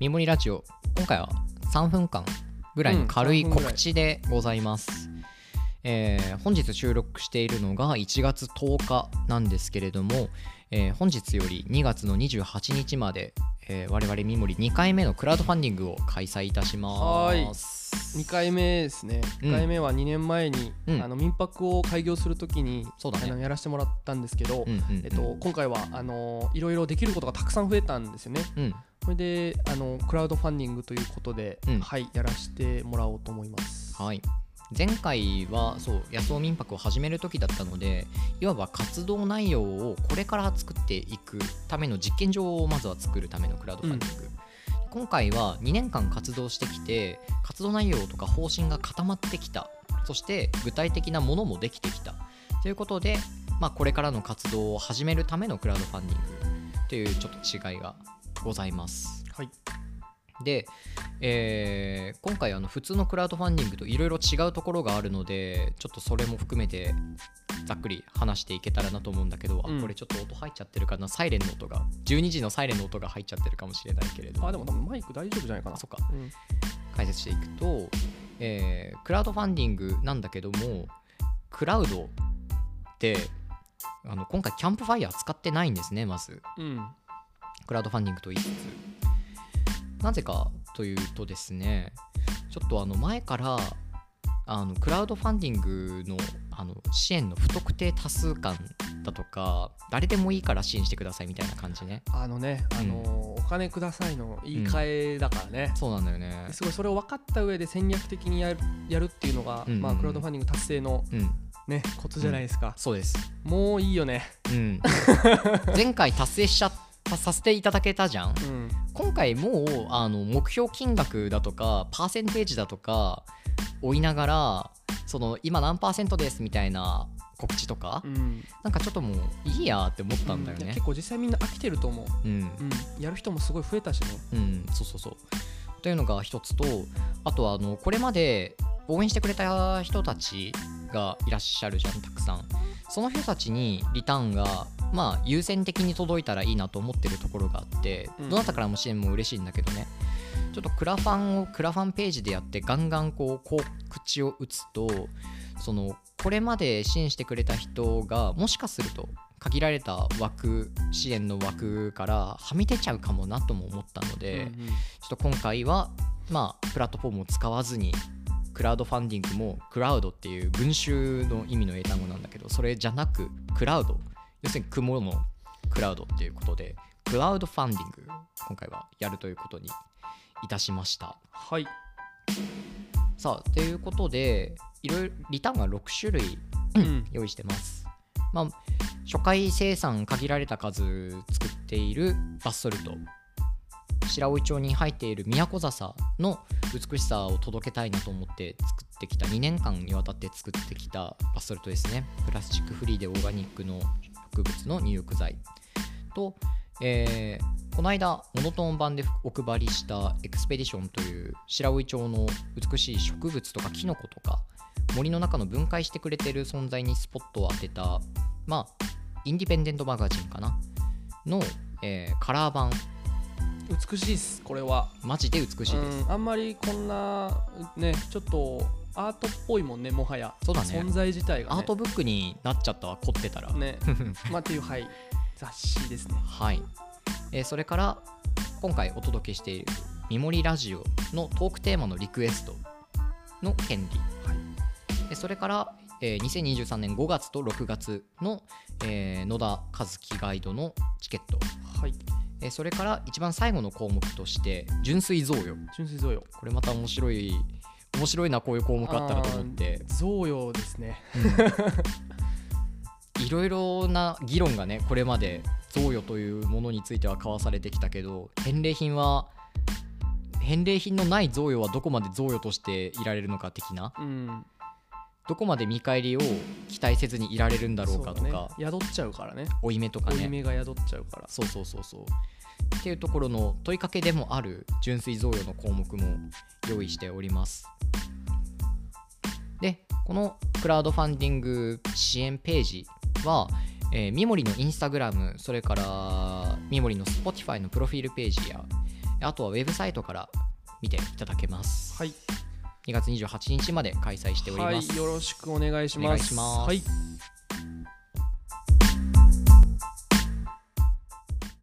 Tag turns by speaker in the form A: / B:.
A: ミモリラジオ。今回は3分間ぐらいの軽い
B: うん3分ぐらい。
A: 告知でございます、えー本日収録しているのが1月10日なんですけれども、えー本日より2月の28日まで、えー我々ミモリ2回目のクラウドファンディングを開催いたします。
B: 2回目ですね。
A: うん。
B: 1回目は2年前に、
A: うん。
B: あの民泊を開業するときに
A: そうだね。
B: あのやらせてもらったんですけど、
A: うんうんうん。
B: えっと、今回はあのいろいろできることがたくさん増えたんですよね。
A: うん
B: それであのクラウドファンディングということで、
A: うん。
B: はいやらせてもらおうと思います。
A: はい。前回はそう安尾民泊を始める時だったのでいわば活動内容をこれから作っていくための実験場をまずは作るためのクラウドファンディング、今回は2年間活動してきて活動内容とか方針が固まってきた。そして具体的なものもできてきた。ということで、まあ、これからの活動を始めるためのクラウドファンディングというちょっと違いがございます。
B: はい。
A: で、えー今回あの普通のクラウドファンディングといろいろ違うところがあるのでちょっとそれも含めてざっくり話していけたらなと思うんだけど、
B: うん。
A: あこれちょっと音入っちゃってるかな？サイレンの音が。12時のサイレンの音が入っちゃってるかもしれないけれど
B: あでも多分マイク大丈夫じゃないかな。
A: あそっか。
B: うん。
A: 解説していくと、えークラウドファンディングなんだけどもクラウドってあの今回キャンプファイヤー使ってないんですねまず。
B: うん
A: クラウドファンディングと言いつつなぜかというとですねちょっとあの前からあのクラウドファンディングのあの支援の不特定多数感だとか誰でもいいから支援してくださいみたいな感じね。
B: あのね、あのーお金くださいの言い換えだからね、
A: そうなんだよね。
B: すごいそれを分かった上で戦略的にやるやるっていうのが、
A: うんうん。うん
B: まあ、クラウドファンディング達成の
A: うん。
B: ねコツじゃないですか、
A: そうです。
B: もういいよね。
A: うん。前回達成しちゃったさせていただけたじゃん。
B: うん。
A: 今回もうあの目標金額だとかパーセンテージだとか追いながらその今何パーセントですみたいな告知とか、
B: うん。
A: なんかちょっともういいやって思ったんだよね。
B: いや結。構実際みんな飽きてると思う、
A: うん、
B: うん、やる人もすごい増えたしね。
A: うん、そうそうそう。というのが一つとあとはあのこれまで応援してくれた人たちがいらっしゃるじゃんたくさん。その人たちにリターンがまあ優先的に届いたらいいなと思ってるところがあって、
B: うん。
A: どなたからも支援も嬉しいんだけどね。ちょっとクラファンをクラファンページでやってガンガンこう告知を打つとそのこれまで支援してくれた人がもしかすると限られた枠支援の枠からはみ出ちゃうかもなとも思ったので、
B: うんうん。
A: ちょっと今回はまあプラットフォームを使わずにクラウドファンディングもクラウドっていう群衆の意味の英単語なんだけどそれじゃなくクラウド要するに雲のクラウドっていうことでクラウドファンディング今回はやるということにいたしました。
B: はい。
A: さあということでいろいろリターンが6種類
B: うん。
A: 用意してます。まあ、初回生産限られた数作っているバスソルト白老町に入っている宮古笹の美しさを届けたいなと思って作ってきた2年間にわたって作ってきたバスソルトですね。プラスチックフリーでオーガニックの植物の入浴剤と、えーこの間モノトーン版でお配りしたエクスペディションという白老町の美しい植物とかキノコとか森の中の分解してくれてる存在にスポットを当てたまあインディペンデントマガジンかな？の、えーカラー版。
B: 美しいっすこれは。
A: マジで美しいです、
B: うん、あんまりこんなねちょっとアートっぽいもんねもはや。
A: そうだね。
B: 存在自体が、ね、
A: アートブックになっちゃったわ凝ってたら、
B: ね。まあっていうはい。雑誌ですね。
A: はい、えーそれから今回お届けしている「ミモリラジオ」のトークテーマのリクエストの権利、
B: はい。
A: えーそれから、えー2023年5月と6月の、えー野田和樹ガイドのチケット、
B: はい。
A: えーそれから一番最後の項目として純粋贈与。
B: 純粋贈与。
A: これまた面白い面白いなこういう項目あったらと思って。
B: 贈与ですね。
A: いろいろな議論がねこれまで贈与というものについては交わされてきたけど返礼品は返礼品のない贈与はどこまで贈与としていられるのか的な
B: うん。
A: どこまで見返りを期待せずにいられるんだろうかとか、
B: だね、宿っちゃうからね。
A: 負い目とか
B: 負い
A: ね
B: 目が宿っちゃうから。
A: そうそうそうそう。っていうところの問いかけでもある純粋贈与の項目も用意しておりますでこのクラウドファンディング支援ページは、えー、ミモリのインスタグラムそれからミモリの Spotify のプロフィールページや、あとはウェブサイトから見ていただけます。
B: はい。
A: 2月28日まで開催しております、
B: はいよろしくお願いします。
A: お願いします。
B: はい